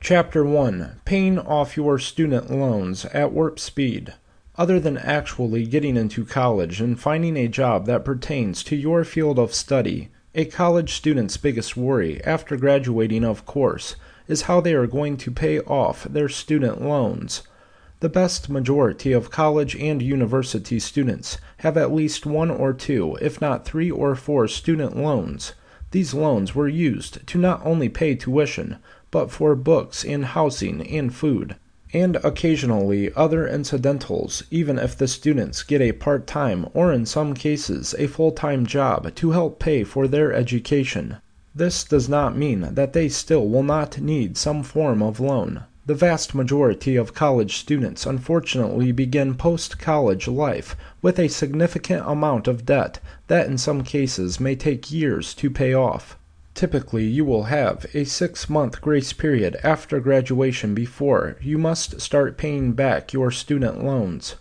Chapter 1 Paying Off Your Student Loans at Warp Speed. Other than actually getting into college and finding a job that pertains to your field of study, a college student's biggest worry after graduating, of course, is how they are going to pay off their student loans. The vast majority of college and university students have at least one or two, if not three or four, student loans. These loans were used to not only pay tuition, but for books and housing and food, and occasionally other incidentals, even if the students get a part time or in some cases a full time job to help pay for their education. This does not mean that they still will not need some form of loan. The vast majority of college students unfortunately begin post college life with a significant amount of debt that in some cases may take years to pay off. Typically, you will have a six month grace period after graduation before you must start paying back your student loans.